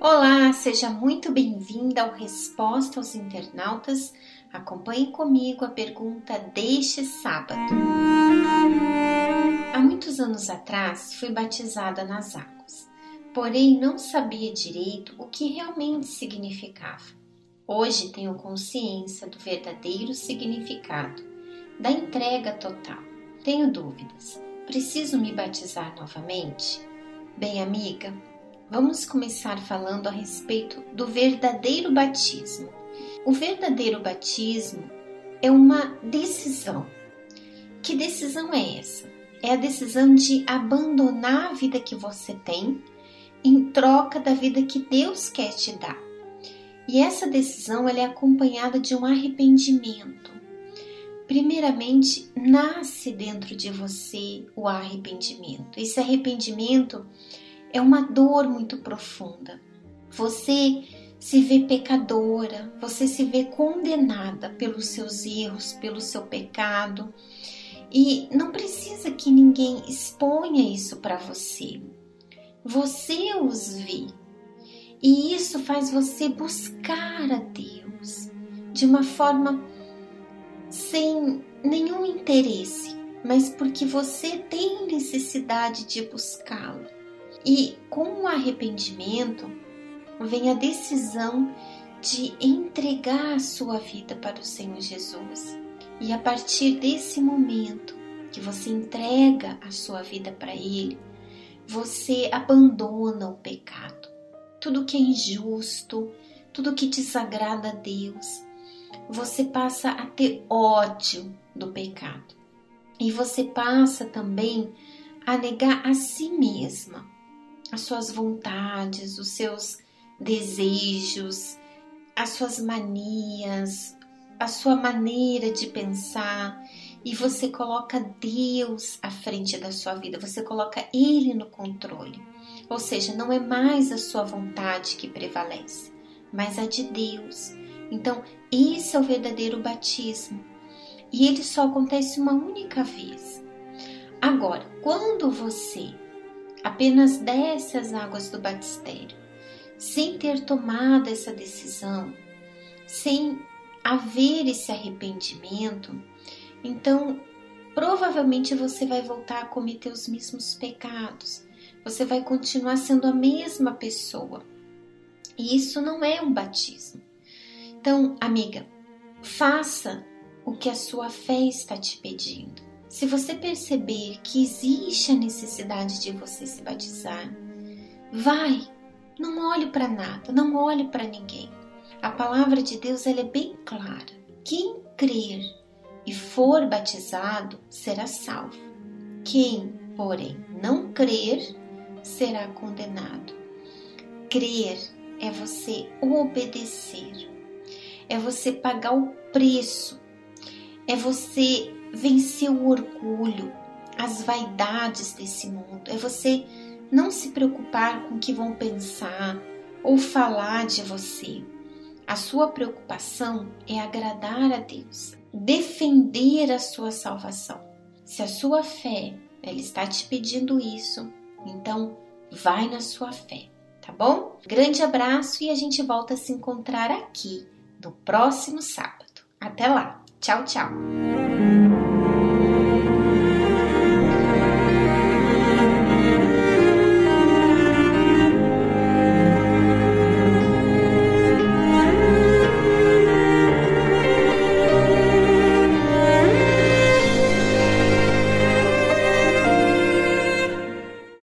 Olá, seja muito bem-vinda ao Resposta aos Internautas. Acompanhe comigo a pergunta deste sábado. Há muitos anos atrás fui batizada nas águas, porém não sabia direito o que realmente significava. Hoje tenho consciência do verdadeiro significado, da entrega total. Tenho dúvidas. Preciso me batizar novamente? Bem, amiga, vamos começar falando a respeito do verdadeiro batismo. O verdadeiro batismo é uma decisão. Que decisão é essa? É a decisão de abandonar a vida que você tem em troca da vida que Deus quer te dar. E essa decisão ela é acompanhada de um arrependimento. Primeiramente, nasce dentro de você o arrependimento. Esse arrependimento é uma dor muito profunda. Você se vê pecadora, você se vê condenada pelos seus erros, pelo seu pecado. E não precisa que ninguém exponha isso para você. Você os vê, e isso faz você buscar a Deus de uma forma sem nenhum interesse, mas porque você tem necessidade de buscá-lo. E com o arrependimento vem a decisão de entregar a sua vida para o Senhor Jesus. E a partir desse momento que você entrega a sua vida para Ele, você abandona o pecado tudo que é injusto, tudo que desagrada a Deus. Você passa a ter ódio do pecado. E você passa também a negar a si mesma, as suas vontades, os seus desejos, as suas manias, a sua maneira de pensar e você coloca Deus à frente da sua vida, você coloca Ele no controle. Ou seja, não é mais a sua vontade que prevalece, mas a de Deus. Então, esse é o verdadeiro batismo. E ele só acontece uma única vez. Agora, quando você apenas desce as águas do batistério, sem ter tomado essa decisão, sem haver esse arrependimento, então provavelmente você vai voltar a cometer os mesmos pecados você vai continuar sendo a mesma pessoa. E isso não é um batismo. Então, amiga, faça o que a sua fé está te pedindo. Se você perceber que existe a necessidade de você se batizar, vai. Não olhe para nada, não olhe para ninguém. A palavra de Deus ela é bem clara. Quem crer e for batizado será salvo. Quem, porém, não crer será condenado. Crer é você obedecer, é você pagar o preço, é você vencer o orgulho, as vaidades desse mundo, é você não se preocupar com o que vão pensar ou falar de você. A sua preocupação é agradar a Deus, defender a sua salvação. Se a sua fé ela está te pedindo isso, então, vai na sua fé, tá bom? Grande abraço e a gente volta a se encontrar aqui no próximo sábado. Até lá. Tchau, tchau.